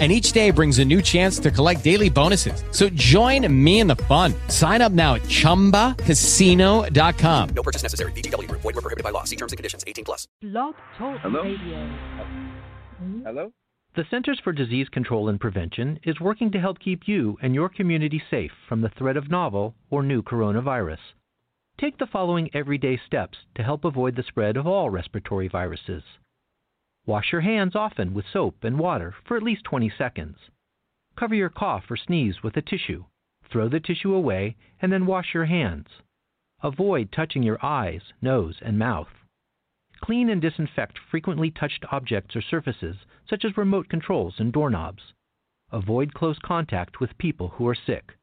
and each day brings a new chance to collect daily bonuses. So join me in the fun. Sign up now at ChumbaCasino.com. No purchase necessary. VGW. Void were prohibited by law. See terms and conditions. 18 plus. Blog Talk Hello? Radio. Hmm? Hello? The Centers for Disease Control and Prevention is working to help keep you and your community safe from the threat of novel or new coronavirus. Take the following everyday steps to help avoid the spread of all respiratory viruses. Wash your hands often with soap and water for at least 20 seconds. Cover your cough or sneeze with a tissue. Throw the tissue away and then wash your hands. Avoid touching your eyes, nose, and mouth. Clean and disinfect frequently touched objects or surfaces, such as remote controls and doorknobs. Avoid close contact with people who are sick.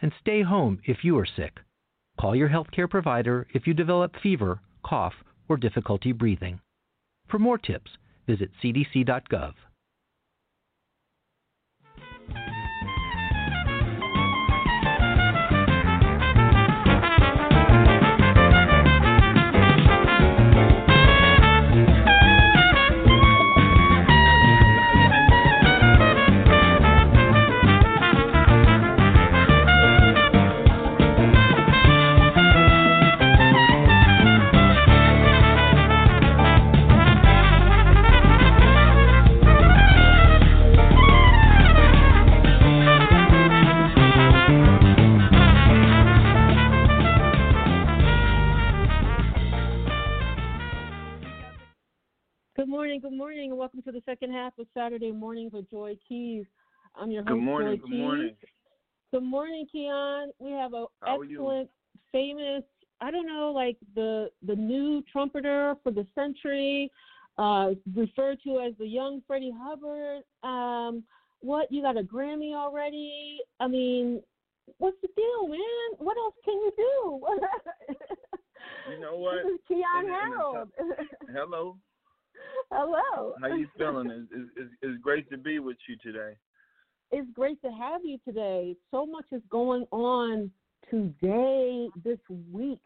And stay home if you are sick. Call your healthcare provider if you develop fever, cough, or difficulty breathing. For more tips, visit cdc.gov. Good morning, good morning, and welcome to the second half of Saturday Mornings with Joy Keys. I'm your host, Good morning. Joy Good Keys. morning. Good morning, Keyon. We have a How excellent, famous, I don't know, like the the new trumpeter for the century, uh, referred to as the young Freddie Hubbard. Um, what you got a Grammy already? I mean, what's the deal, man? What else can you do? You know what? This is Keyon Harrold. Hello. Hello. How you feeling? It's, it's, it's- great to be with you today. It's great to have you today. So much is going on today, this week.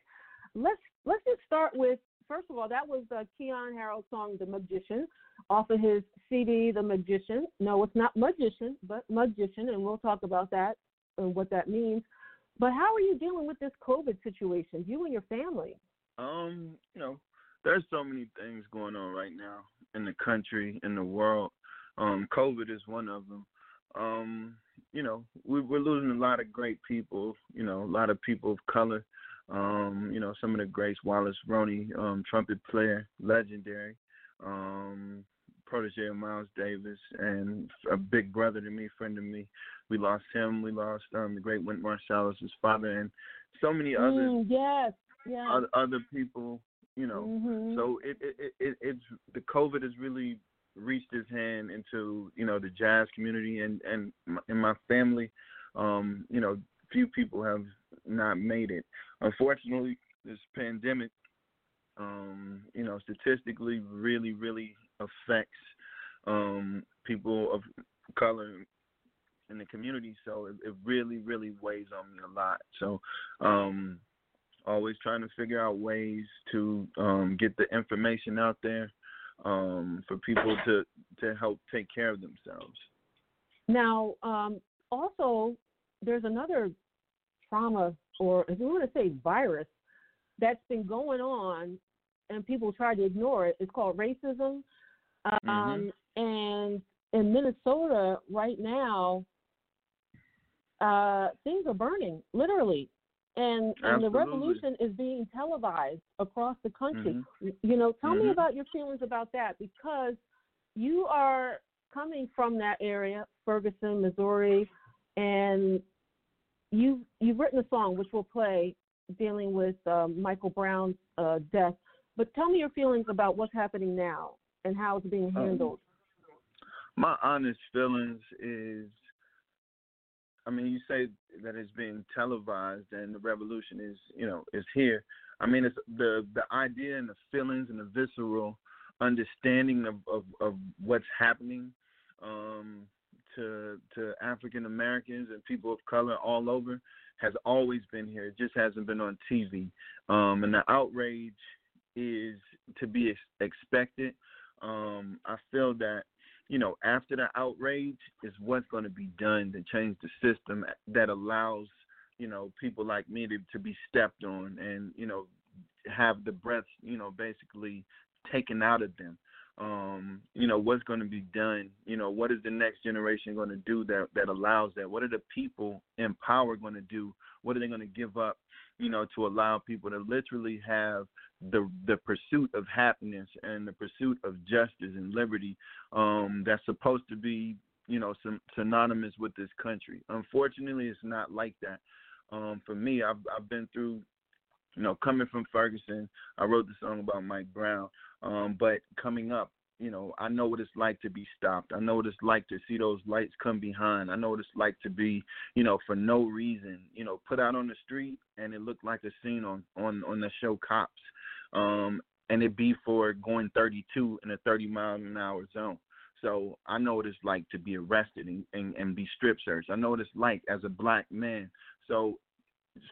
Let's let's just start with first of all, that was uh, Keyon Harrold's song "The Magician" off of his CD, "The Magician." No, it's not magician, but magician, and we'll talk about that and what that means. But how are you dealing with this COVID situation, you and your family? Um, you know, there's so many things going on right now in the country, in the world. Um, COVID is one of them. Um, you know, we, we're losing a lot of great people. You know, a lot of people of color. Um, you know, some of the greats, Wallace Roney, um, trumpet player, legendary. Um, protege of Miles Davis and a big brother to me, friend of me. We lost him. We lost um, the great Wynton Marsalis, his father, and so many others Mm, yes, yeah. other, other people, you know. Mhm. So it, it it it it's the COVID has really reached its hand into you know the jazz community and and in my family. Um, you know, few people have not made it. Unfortunately, this pandemic, um, you know, statistically really really affects um people of color in the community. So it, it really really weighs on me a lot. So um always trying to figure out ways to um, get the information out there um, for people to to help take care of themselves. Now, um, also, there's another trauma, or if you want to say virus, that's been going on, and people try to ignore it. It's called racism. Um, And in Minnesota right now, uh, things are burning, literally. And, and the revolution is being televised across the country. Mhm. You know, tell me Mhm. about your feelings about that because you are coming from that area, Ferguson, Missouri, and you've you've written a song which we'll play dealing with um, Michael Brown's uh, death. But tell me your feelings about what's happening now and how it's being Um, handled. My honest feelings is, I mean, you say that it's being televised and the revolution is, you know, is here. I mean, it's the the idea and the feelings and the visceral understanding of of, of what's happening um, to to African Americans and people of color all over has always been here. It just hasn't been on TV, um, and the outrage is to be ex- expected. Um, I feel that you know after the outrage is what's going to be done to change the system that allows you know people like me to to be stepped on and you know have the breath you know basically taken out of them. Um, you know what's going to be done you know what is the next generation going to do that that allows that? What are the people in power going to do? What are they going to give up you know to allow people to literally have the the pursuit of happiness and the pursuit of justice and liberty um, that's supposed to be you know synonymous with this country unfortunately it's not like that um, for me, I've I've been through, you know, coming from Ferguson. I wrote the song about Mike Brown, um, but coming up, you know, I know what it's like to be stopped. I know what it's like to see those lights come behind. I know what it's like to be, you know, for no reason, you know, put out on the street and it looked like a scene on on on the show Cops, um, and it be for going 32 in a 30 mile an hour zone. So I know what it's like to be arrested and, and, and be strip searched. I know what it's like as a black man so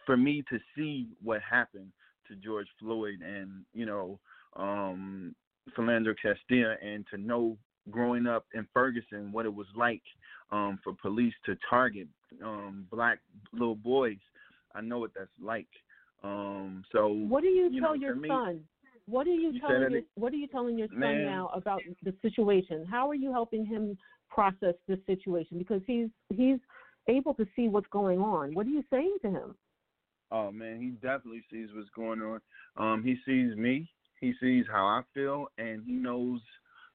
for me to see what happened to George Floyd and you know um, Philando Castile, and to know growing up in Ferguson what it was like um, for police to target um, black little boys, I know what that's like. Um, so what do you, you tell know, your me, son? What are you, you telling your What are you telling your son Man. now about the situation? How are you helping him process this situation? Because he's he's able to see what's going on. What are you saying to him? Oh man, he definitely sees what's going on. Um, he sees me. He sees how I feel, and he knows,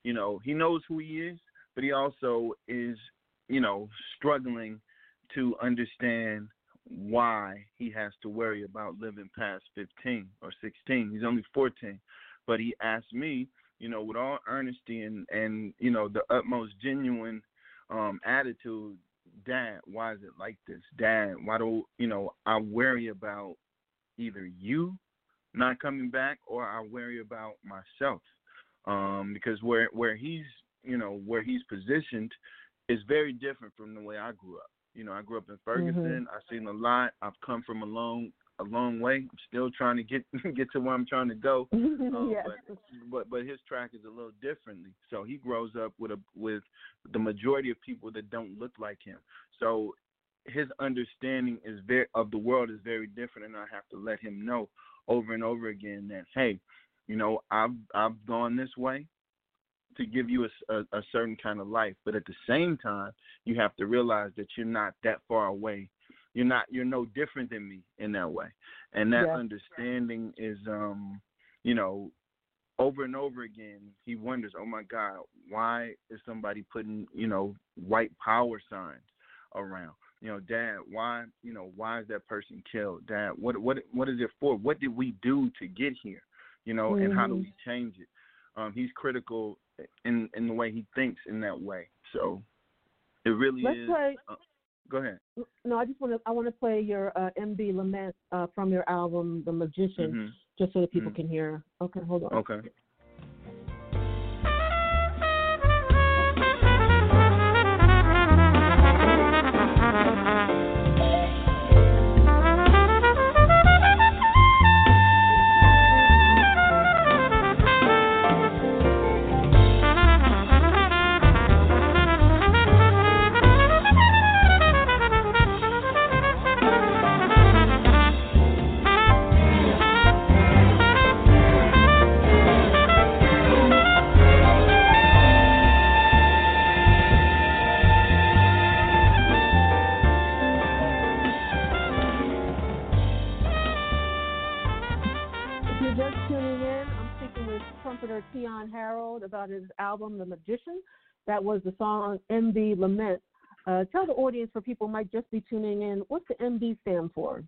you know, he knows who he is, but he also is, you know, struggling to understand why he has to worry about living past 15 or 16. He's only 14, but he asked me, you know, with all earnesty and and you know the utmost genuine um, attitude Dad, why is it like this? Dad, why do you know I worry about either you not coming back or I worry about myself. Um, because where where he's you know, where he's positioned is very different from the way I grew up. You know, I grew up in Ferguson, Mhm. I've seen a lot, I've come from a long a long way. I'm still trying to get get to where I'm trying to go. Um, yes. but, but but his track is a little differently. So he grows up with a with the majority of people that don't look like him. So his understanding is very of the world is very different, and I have to let him know over and over again that hey, you know I've I've gone this way to give you a, a, a certain kind of life, but at the same time you have to realize that you're not that far away. You're not you're no different than me in that way. And that Yeah. understanding is um you know over and over again he wonders oh my god why is somebody putting you know white power signs around you know dad why you know why is that person killed dad what what what is it for what did we do to get here you know and how do Mhm. we change it um he's critical in in the way he thinks in that way so it really Let's is play. go ahead No, I just want to. I want to play your uh, MB Lament uh, from your album, The Magician, hmm just so that people Mhm. can hear. Okay, hold on. okay album, The Magician. That was the song MB Lament. Uh, tell the audience, for people might just be tuning in, what's the MB stand for?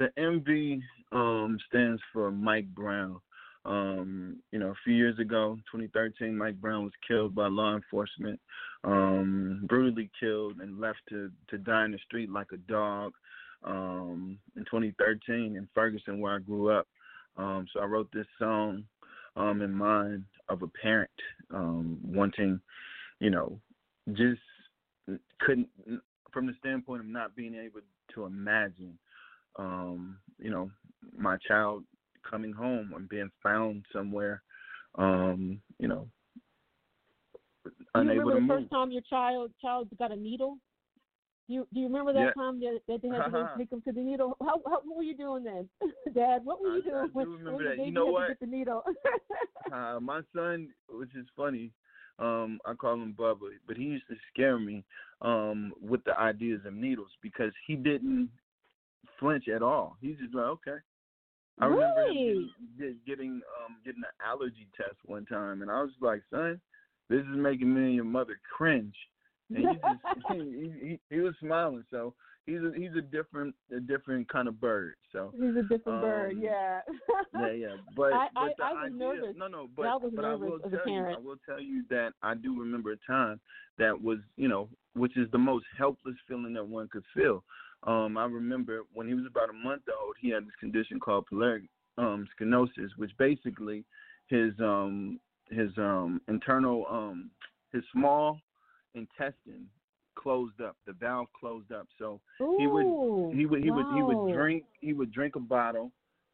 The MB um, stands for Mike Brown. Um, you know, a few years ago, 2013, Mike Brown was killed by law enforcement, um, brutally killed and left to, to die in the street like a dog. Um, in 2013, in Ferguson, where I grew up, Um, so I wrote this song um, in mind of a parent um, wanting, you know, just couldn't from the standpoint of not being able to imagine, um, you know, my child coming home and being found somewhere, um, you know, unable you remember to the first time your child child got a needle? Do you do you remember that Yeah. time that, that they had to go take him to the needle? How, how what were you doing then, Dad? What were you I doing do when, when that. You baby know had what? to get the needle? uh, my son, which is funny, um, I call him Bubba, but he used to scare me um, with the ideas of needles because he didn't flinch at all. He's just like, okay. I remember him Really? getting, getting um, getting an allergy test one time, and I was like, son, this is making me and your mother cringe. And he just he, he, he was smiling, so he's a he's a different a different kind of bird. So He's a different bird, Um, yeah. yeah, yeah. But, I- but I- the I was idea, nervous. No, no. But I was but I will tell you, I will tell you that I do remember a time that was, you know, which is the most helpless feeling that one could feel. Um, I remember when he was about a month old, he had this condition called pyloric um, stenosis, which basically his um his um internal um his small intestine closed up. The valve closed up. So he would Ooh, he would he would he wow. would drink he would drink a bottle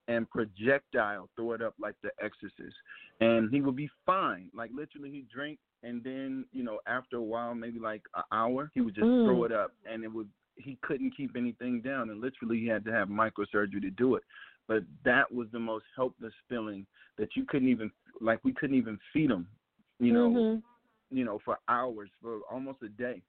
and projectile throw it up like the exorcist and he would be fine like literally he'd drink and then you know after a while maybe like an hour he would just Mm. throw it up and it would he couldn't keep anything down and literally he had to have microsurgery to do it but that was the most helpless feeling that you couldn't even like we couldn't even feed him you know Mhm. You know for hours for almost a day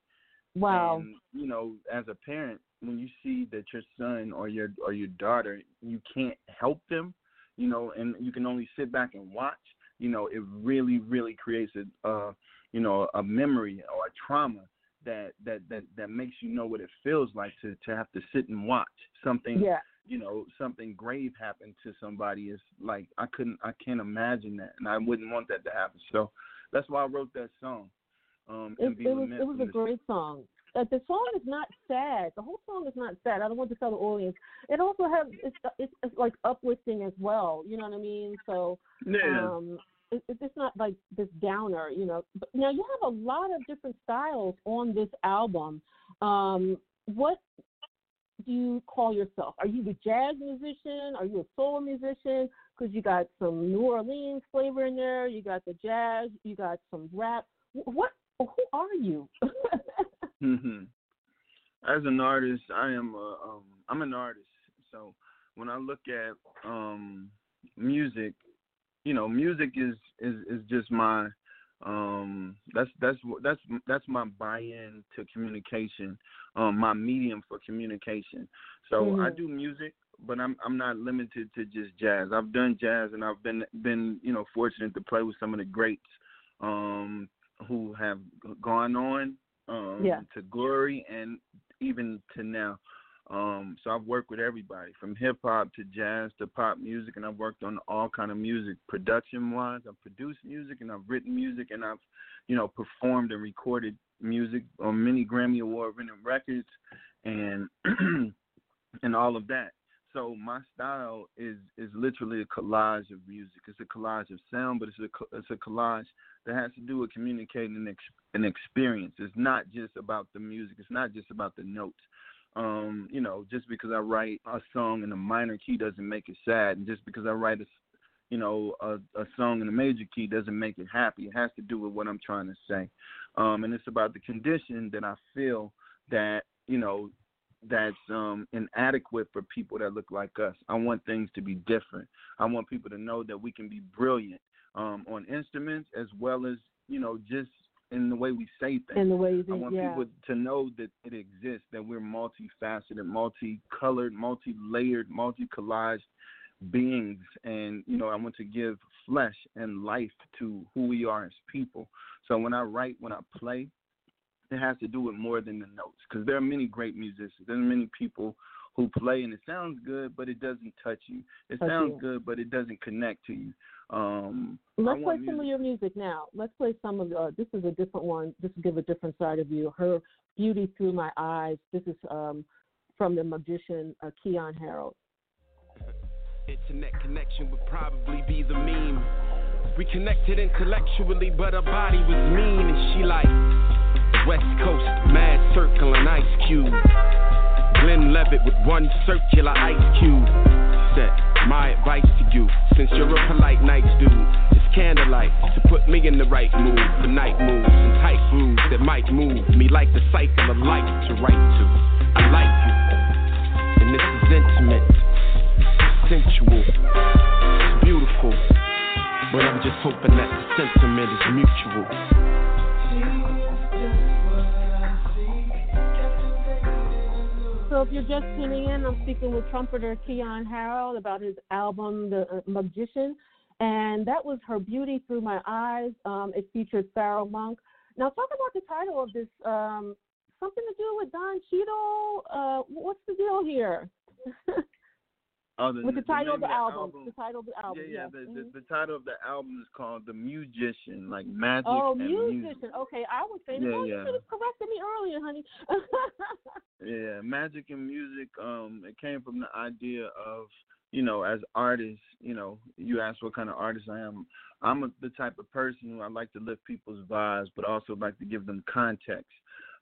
Wow. and you know, as a parent, when you see that your son or your or your daughter, you can't help them, you know, and you can only sit back and watch, you know, it really, really creates a, uh, you know, a memory or a trauma that that that that makes you know what it feels like to to have to sit and watch something yeah. you know something grave happen to somebody is like I couldn't I can't imagine that and I wouldn't want that to happen so that's why I wrote that song um It, it was it was a great song. Uh, the song is not sad. The whole song is not sad. I don't want to tell the audience. It also has it's it's, it's like uplifting as well. You know what I mean? So yeah um, it, it's not like this downer. You know. But now you have a lot of different styles on this album. Um, what you call yourself? Are you a jazz musician? Are you a soul musician? Because you got some New Orleans flavor in there. You got the jazz. You got some rap. What? Who are you? hmm As an artist, I am a um I'm an artist. So when I look at um music, you know, music is is is just my um that's that's that's that's my buy-in to communication, um my medium for communication. So I Mhm. do music, but I'm I'm not limited to just jazz. I've done jazz and I've been been, you know, fortunate to play with some of the greats um who have gone on um Yeah. to glory and even to now. Um, so I've worked with everybody from hip hop to jazz to pop music, and I've worked on all kind of music production wise. I've produced music and I've written music and I've, you know, performed and recorded music on many Grammy Award winning records, and and all of that. So my style is is literally a collage of music. It's a collage of sound, but it's a it's a collage that has to do with communicating an, ex- an experience. It's not just about the music. It's not just about the notes. Um, you know, just because I write a song in a minor key doesn't make it sad, and just because I write a, you know, a, a song in a major key doesn't make it happy. It has to do with what I'm trying to say, um, and it's about the condition that I feel that you know that's um, inadequate for people that look like us. I want things to be different. I want people to know that we can be brilliant um, on instruments as well as you know just in the way we say things. in the way you I want yeah. people to know that it exists, that we're multifaceted, multicolored, multi-layered, multi-collaged beings, and you know I want to give flesh and life to who we are as people. So when I write, when I play, it has to do with more than the notes, because there are many great musicians. There are many people who play and it sounds good, but it doesn't touch you. It Touch sounds you. good, but it doesn't connect to you. Um, Let's play want some of your music now. Let's play some of uh, this is a different one. This will give a different side of you. Her beauty through my eyes. This is um, from the magician uh, Keyon Harrold. Internet connection would probably be the meme. We connected intellectually, but her body was mean, and she like West Coast, mad circle and ice cube. Glenn Levitt with one circular ice cube. Said, my advice to you, since you're a polite, nice dude, It's candlelight to put me in the right mood for night moves and tight grooves that might move me like the cycle of life to write to. I like you, and this is intimate, sensual, beautiful, but I'm just hoping that the sentiment is mutual. If you're just tuning in, I'm speaking with trumpeter Keyon Harrold about his album, The uh, Magician, and that was Her Beauty Through My Eyes. Um, it featured Pharoahe Monch. Now talk about the title of this. Um, something to do with Don Cheadle. Uh, what's the deal here? Oh, the, with the title of the, name album. The title of the album. Yeah, yeah. yes. The, Mhm. the, the title of the album is called The Mugician, like magic Oh, musician. music. Okay, I was saying, Yeah, you yeah. should have corrected me earlier, honey. Yeah, magic and music. Um, it came from the idea of, you know, as artists, you know, you ask what kind of artist I am. I'm a, the type of person who I like to lift people's vibes, but also like to give them context.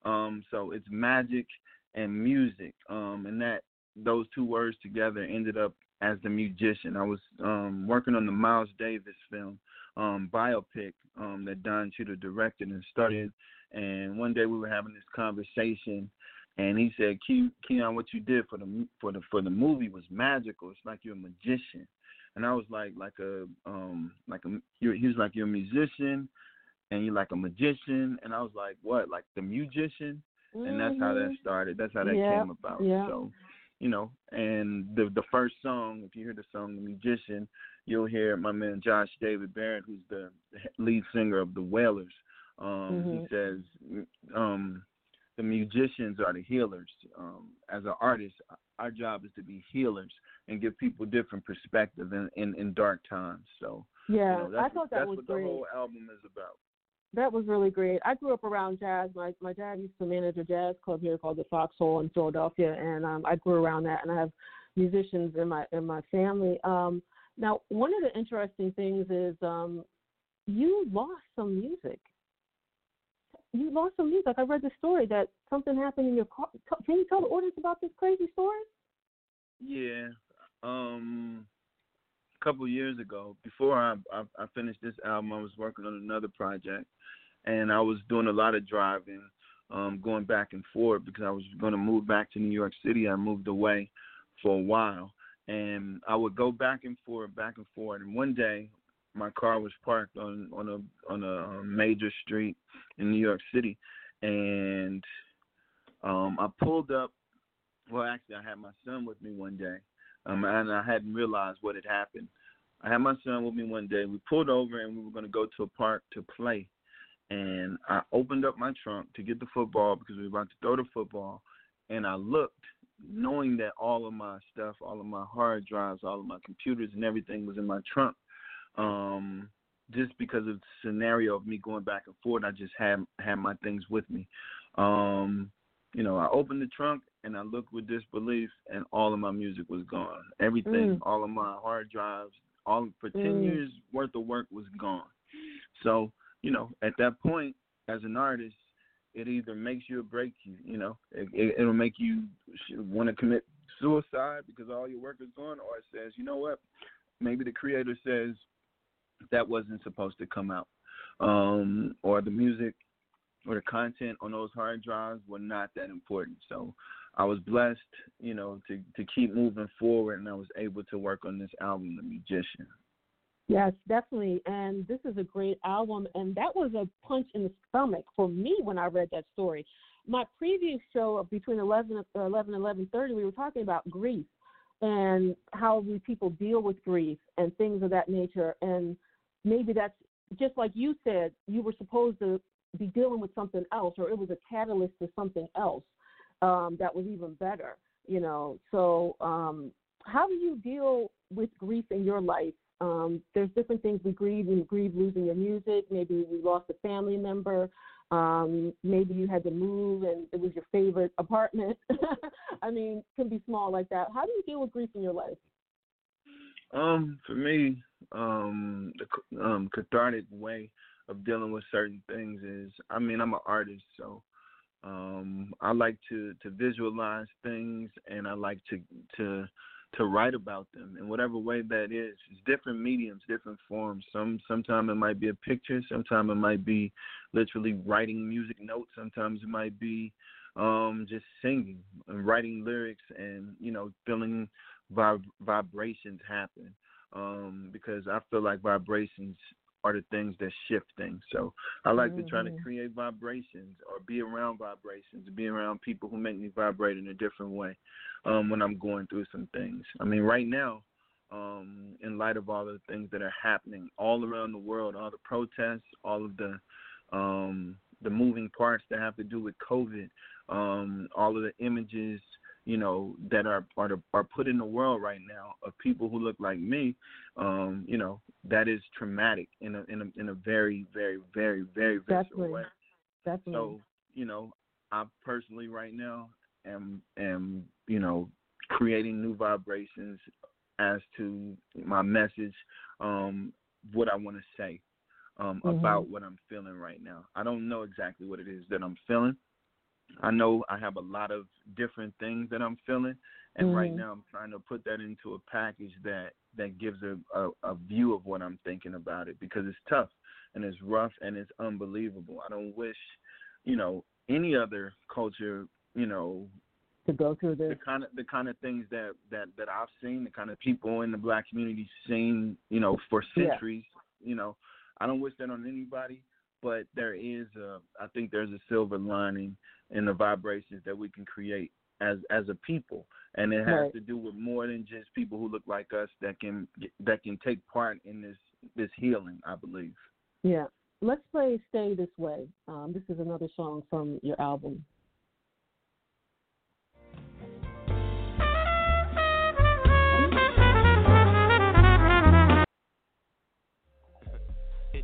Um, so it's magic and music, um, and that those two words together ended up as the musician. I was um, working on the Miles Davis film um, biopic um, that Don Cheadle directed and started. And one day we were having this conversation, and he said, "Ke- "Keyon, what you did for the for the for the movie was magical. It's like you're a magician." And I was like, like a um like a you're, he was like you're a Mugician, and you're like a magician, and I was like, what, like the musician? And that's how that Mhm. started. That's how that Yeah, came about. yeah. So, you know, and the the first song, if you hear the song "The Mugician," you'll hear my man Josh David Barrett, who's the lead singer of the Wailers. Um, He Mhm. says, um, "The musicians are the healers. Um, as an artist, our job is to be healers and give people different perspective in in, in dark times." So, yeah, you know, I thought that that's was what great. the whole album is about. That was really great. I grew up around jazz. My my dad used to manage a jazz club here called the Foxhole in Philadelphia, and um, I grew around that. And I have musicians in my in my family. Um, now, one of the interesting things is um, you lost some music. You lost some music. I read the story that something happened in your car. Can you tell the audience about this crazy story? Yeah. Um couple years ago, before I, I I finished this album, I was working on another project and I was doing a lot of driving, um, going back and forth because I was gonna move back to New York City. I moved away for a while and I would go back and forth, back and forth and one day my car was parked on on a on a um, major street in New York City and um I pulled up well, actually, I had my son with me one day, um, and I hadn't realized what had happened. I had my son with me one day. We pulled over and we were going to go to a park to play. And I opened up my trunk to get the football because we were about to throw the football. And I looked, knowing that all of my stuff, all of my hard drives, all of my computers and everything was in my trunk. Um, just because of the scenario of me going back and forth, I just had had my things with me. Um, you know, I opened the trunk and I looked with disbelief, and all of my music was gone. Everything, Mm. all of my hard drives, all for ten Mm. years worth of work was gone. So, you know, at that point, as an artist, it either makes you or breaks you. You know, it, it, it'll make you want to commit suicide because all your work is gone, or it says, you know what, maybe the creator says that wasn't supposed to come out, um, or the music or the content on those hard drives were not that important. So I was blessed, you know, to to keep moving forward, and I was able to work on this album, The Mugician. Yes, definitely. And this is a great album. And that was a punch in the stomach for me when I read that story. My previous show between 11, uh, 11 and 11.30, we were talking about grief and how we people deal with grief and things of that nature. And maybe that's just like you said, you were supposed to be dealing with something else or it was a catalyst to something else um, that was even better, you know. So um, how do you deal with grief in your life? Um, there's different things we grieve. We grieve losing your music. Maybe we lost a family member. Um, maybe you had to move and it was your favorite apartment. I mean, can be small like that. How do you deal with grief in your life? Um, for me, um, the um, cathartic way of dealing with certain things is, I mean, I'm an artist, so um, I like to to visualize things, and I like to to to write about them in whatever way that is. It's different mediums, different forms. Some sometimes it might be a picture, sometimes it might be literally writing music notes, sometimes it might be um just singing and writing lyrics and you know feeling vib- vibrations happen um because I feel like vibrations are the things that shift things. So I like mm-hmm. to try to create vibrations or be around vibrations, be around people who make me vibrate in a different way um, when I'm going through some things. I mean, right now, um, in light of all the things that are happening all around the world, all the protests, all of the um, the moving parts that have to do with COVID, um, all of the images you know that are are are put in the world right now of people who look like me um you know that is traumatic in a in a in a very very very very Definitely. way Definitely. so you know i personally right now am am you know creating new vibrations as to my message um what i want to say um Mhm. about what i'm feeling right now i don't know exactly what it is that i'm feeling I know I have a lot of different things that I'm feeling, and right Mhm. now I'm trying to put that into a package that that gives a, a a view of what I'm thinking about it because it's tough and it's rough and it's unbelievable. I don't wish, you know, any other culture, you know, to go through the this. kind of the kind of things that that that I've seen, the kind of people in the black community seen, you know, for Yeah. centuries. You know, I don't wish that on anybody, but there is a, I think there's a silver lining in the vibrations that we can create as as a people, and it has Right. to do with more than just people who look like us that can that can take part in this this healing. I believe. Yeah. Let's play Stay This Way. Um, this is another song from your album.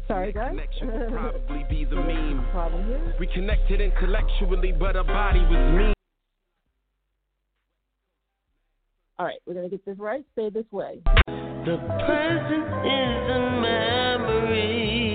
Sorry, guys. Connection would probably be the meme. Problem here? We connected intellectually, but our body was mean. All right, we're going to get this right. Stay This Way. The present is a memory.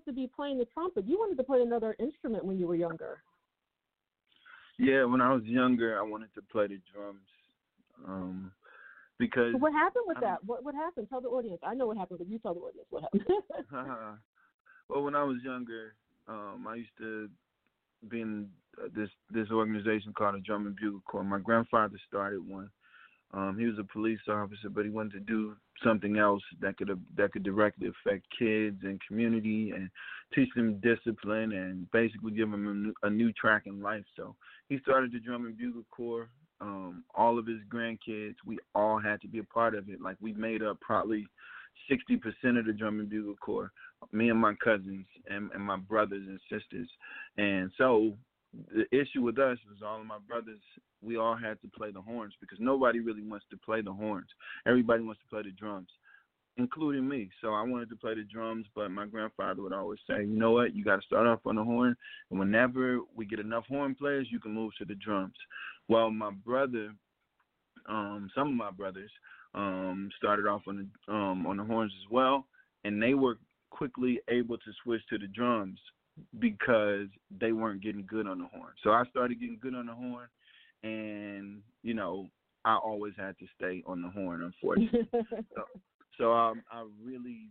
Supposed to be playing the trumpet. You wanted to play another instrument when you were younger. Yeah, when I was younger, I wanted to play the drums, um, because what happened with Um, that? What what happened? Tell the audience. I know what happened, but you tell the audience what happened. well, when I was younger, um, I used to be in uh, this this organization called the Drum and Bugle Corps. My grandfather started one. Um, he was a police officer, but he wanted to do something else that could that could directly affect kids and community and teach them discipline and basically give them a new, a new track in life. So he started the Drum and Bugle Corps. Um, all of his grandkids, we all had to be a part of it. Like we made up probably sixty percent of the Drum and Bugle Corps. Me and my cousins and, and my brothers and sisters. And so the issue with us was all of my brothers. We all had to play the horns because nobody really wants to play the horns. Everybody wants to play the drums, including me. So I wanted to play the drums, but my grandfather would always say, "You know what? You got to start off on the horn, and whenever we get enough horn players, you can move to the drums." Well, my brother, um, some of my brothers, um, started off on the um, on the horns as well, and they were quickly able to switch to the drums because they weren't getting good on the horn. So I started getting good on the horn, and you know I always had to stay on the horn, unfortunately. so um, I really,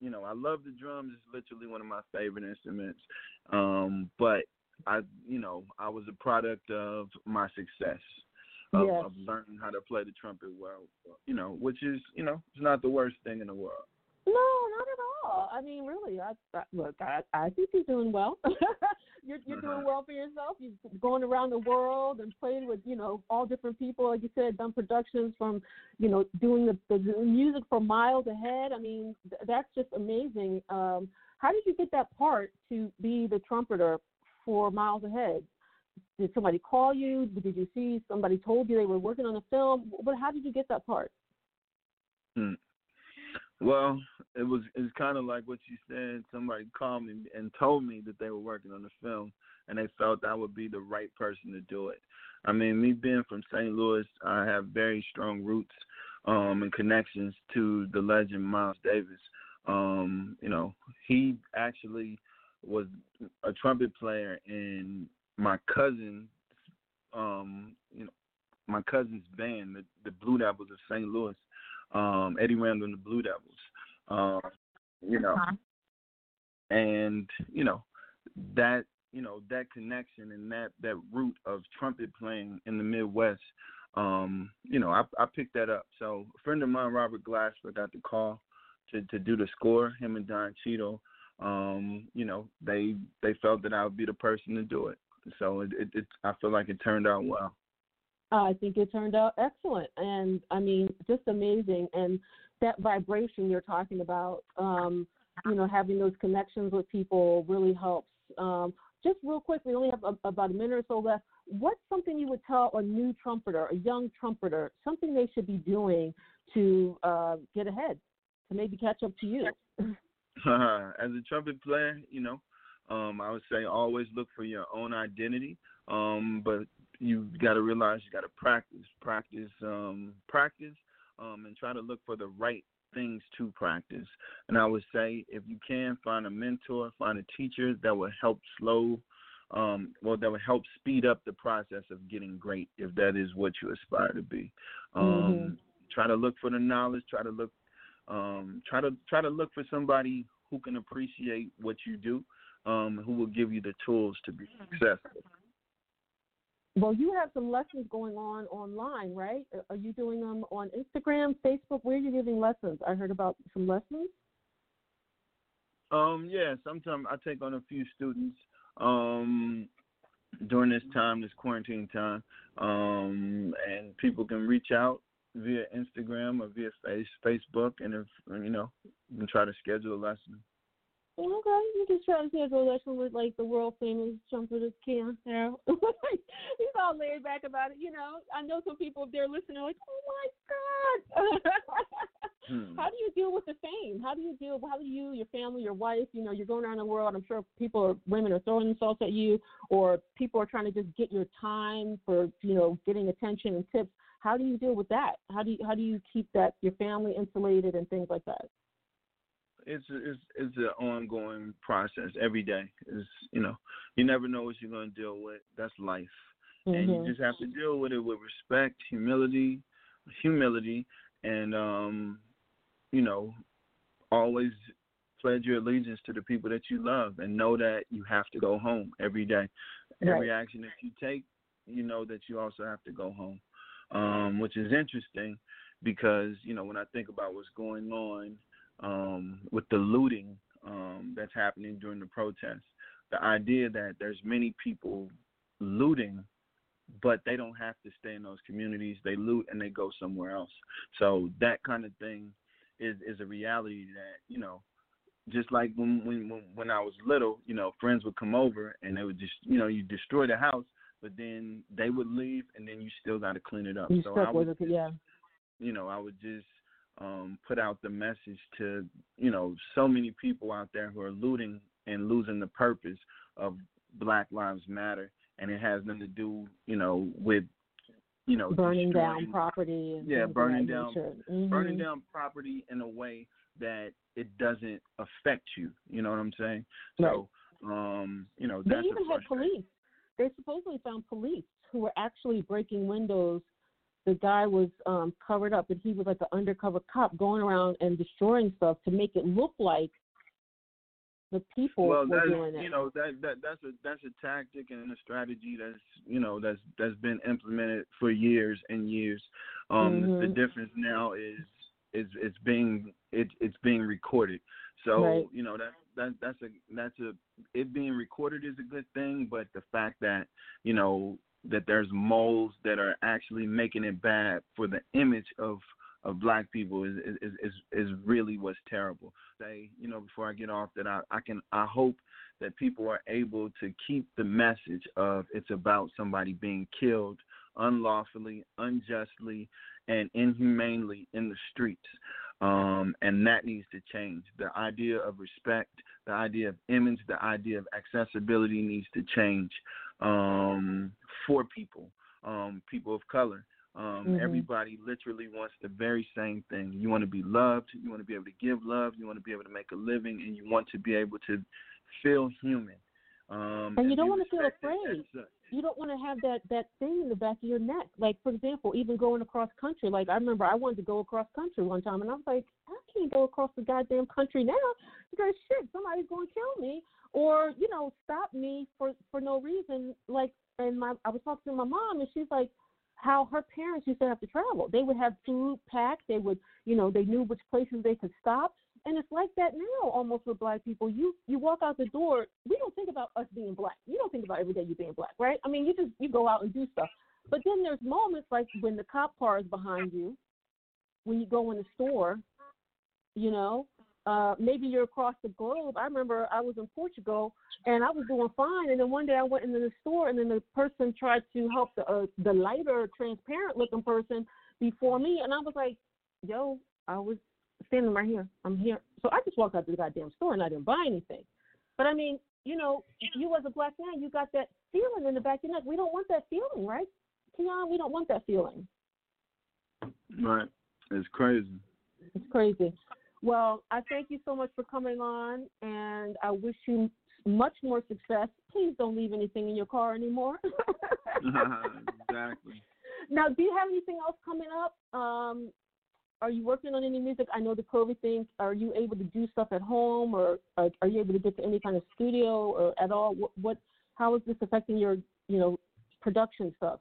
you know, I love the drums. It's literally one of my favorite instruments. Um, but I, you know, I was a product of my success. Of, Yes. of learning how to play the trumpet well, you know, which is, you know, it's not the worst thing in the world. No, not at all. I mean, really, I, I look, I, I think you're doing well. you're you're doing well for yourself. You've going around the world and played with you know all different people. Like you said, done productions from you know doing the, the, the music for miles ahead. I mean, th- that's just amazing. Um, how did you get that part to be the trumpeter for Miles Ahead? Did somebody call you? Did you see somebody told you they were working on a film? But how did you get that part? Well, it was it's kind of like what you said. Somebody called me and told me that they were working on the film, and they felt I would be the right person to do it. I mean, me being from St. Louis, I have very strong roots um, and connections to the legend Miles Davis. Um, you know, he actually was a trumpet player in my cousin's, um, you know, my cousin's band, the, the Blue Devils of St. Louis um, Eddie Randle and the Blue Devils. Um, you know, and you know that you know that connection and that that root of trumpet playing in the Midwest. Um, you know, I, I picked that up. So a friend of mine, Robert Glasper, got the call to to do the score. Him and Don Cheadle. Um, you know, they they felt that I would be the person to do it. So it, it, it I feel like it turned out well. I think it turned out excellent, and I mean, just amazing. And that vibration you're talking about, um, you know, having those connections with people really helps. Um, just real quick, we only have a, about a minute or so left. What's something you would tell a new trumpeter, a young trumpeter, something they should be doing to uh, get ahead, to maybe catch up to you? As a trumpet player, you know, um, I would say always look for your own identity. Um, but you got to realize you got to practice, practice, um, practice, um, and try to look for the right things to practice. And I would say if you can find a mentor, find a teacher that will help slow, um, well, that will help speed up the process of getting great if that is what you aspire to be. Um, Mm-hmm. Try to look for the knowledge. Try to look, um, try to try to look for somebody who can appreciate what you do, um, who will give you the tools to be successful. Well, you have some lessons going on online, right? Are you doing them on Instagram, Facebook? Where are you giving lessons? I heard about some lessons. Um, yeah, sometimes I take on a few students um during this time, this quarantine time. Um and people can reach out via Instagram or via face Facebook and if you know, can try to schedule a lesson. Okay, you can try to schedule a lesson with like the world famous trumpeter Keyon Harrold. He's all laid back about it, you know. I know some people if they're listening are like, Oh my God Hmm. How do you deal with the fame? How do you deal how do you, your family, your wife, you know, you're going around the world, I'm sure people are women are throwing themselves at you or people are trying to just get your time for, you know, getting attention and tips. How do you deal with that? How do you how do you keep that your family insulated and things like that? It's it's it's an ongoing process every day. Is you know, you never know what you're gonna deal with. That's life. and Mhm. you just have to deal with it with respect, humility, humility, and um, you know, always pledge your allegiance to the people that you love, and know that you have to go home every day. Every action that you take, you know that you also have to go home, um, which is interesting because you know when I think about what's going on um, with the looting um, that's happening during the protests, the idea that there's many people looting but they don't have to stay in those communities. They loot and they go somewhere else. So that kind of thing is is a reality that you know, just like when when when- I was little, you know, friends would come over and they would just you know you destroy the house, but then they would leave and then you still got to clean it up. You so I would it, yeah. you know, I would just um, put out the message to, you know, so many people out there who are looting and losing the purpose of Black Lives Matter, and it has nothing to do, you know, with, you know, burning down property and yeah, burning down. Mhm. burning down property in a way that it doesn't affect you. You know what I'm saying? So, um, you know, They even had police. They supposedly found police who were actually breaking windows. The guy was um covered up, and he was like an undercover cop going around and destroying stuff to make it look like the people well, were doing it. you know that that that's a that's a tactic and a strategy that's you know that's that's been implemented for years and years. Um, the Mhm. difference now is is it's being it, it's being recorded. So Right. you know that that that's a that's a it being recorded is a good thing, but the fact that you know that there's moles that are actually making it bad for the image of of black people is is is is really what's terrible. Say, you know, before I get off that I, I can I hope that people are able to keep the message of it's about somebody being killed unlawfully, unjustly, and inhumanely in the streets. Um, and that needs to change. The idea of respect, the idea of image, the idea of accessibility needs to change um, for people, um, people of color. Um, Mhm. Everybody literally wants the very same thing. You want to be loved. You want to be able to give love. You want to be able to make a living, and you want to be able to feel human. Um, And you don't wanna feel afraid. as such. You don't want to have that that thing in the back of your neck. Like for example, even going across country. Like I remember I wanted to go across country one time, and I was like, I can't go across the goddamn country now because shit, somebody's to kill me or you know stop me for for no reason. Like, and my I was talking to my mom, and she's like. How her parents used to have to travel. They would have food packed. They would, you know, they knew which places they could stop. And it's like that now, almost with black people. You you walk out the door. We don't think about us being black. You don't think about every day you being black, right? I mean, you just you go out and do stuff. But then there's moments like when the cop car is behind you, when you go in the store, you know, uh, maybe you're across the globe. I remember I was in Portugal and I was doing fine, and then one day I went into the store, and then the person tried to help the uh, the lighter, transparent looking person before me, and I was like, "Yo, I was standing right here. I'm here." So I just walked out to the goddamn store and I didn't buy anything. But I mean, you know, you as a black man, you got that feeling in the back of your neck. We don't want that feeling, right? Keyon, we don't want that feeling. Right. It's crazy. It's crazy. Well, I thank you so much for coming on, and I wish you much more success. Please don't leave anything in your car anymore. exactly. now, do you have anything else coming up? Um, are you working on any music? I know the COVID thing. Are you able to do stuff at home, or are you able to get to any kind of studio or at all? What, what how is this affecting your, you know, production stuff?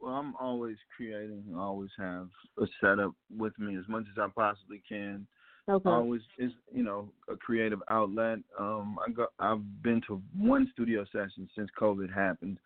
Well, I'm always creating. I always have a setup with me as much as I possibly can. Okay. Always is you know a creative outlet. Um, I got I've been to one studio session since COVID happened.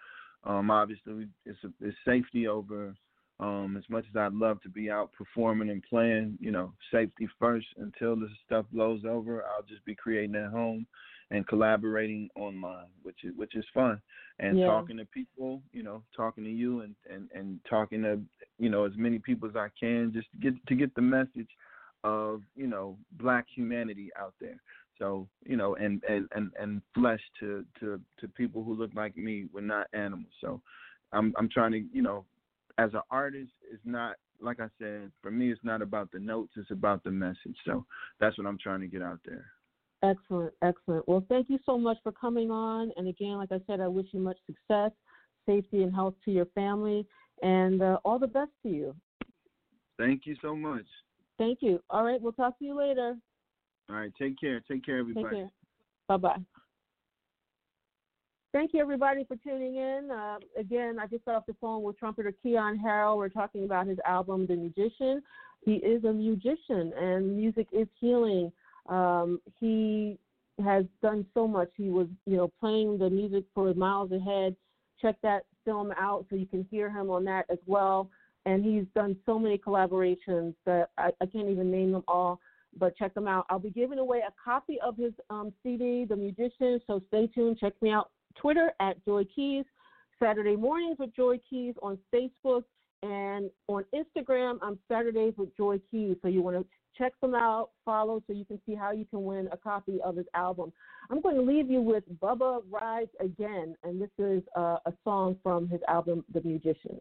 Um, obviously, it's a, it's safety over. Um, as much as I'd love to be out performing and playing, you know, safety first until this stuff blows over. I'll just be creating at home and collaborating online, which is which is fun. And Yeah. talking to people, you know, talking to you and, and, and talking to, you know, as many people as I can just to get to get the message of, you know, black humanity out there. So, you know, and, and, and, and flesh to, to, to people who look like me. We're not animals. So I'm I'm trying to, you know, as an artist, it's not like I said, for me it's not about the notes, it's about the message. So that's what I'm trying to get out there. Excellent, excellent. Well, thank you so much for coming on. And again, like I said, I wish you much success, safety, and health to your family, and uh, all the best to you. Thank you so much. Thank you. All right, we'll talk to you later. All right, take care. Take care, everybody. Take care. Bye bye. Thank you, everybody, for tuning in. Uh, again, I just got off the phone with trumpeter Keyon Harrold. We're talking about his album, The Mugician. He is a musician, and music is healing. Um, he has done so much. He was, you know, playing the music for Miles Ahead. Check that film out so you can hear him on that as well. And he's done so many collaborations that I, I can't even name them all but check them out. I'll be giving away a copy of his um, CD, The Mugician, so stay tuned. Check me out Twitter at Joy Keys, Saturday mornings with Joy Keys on Facebook, and on Instagram, I'm Saturdays with Joy Keys. So you want to check them out, follow, so you can see how you can win a copy of his album. I'm going to leave you with Bubba Rides Again, and this is uh, a song from his album, The Mugician.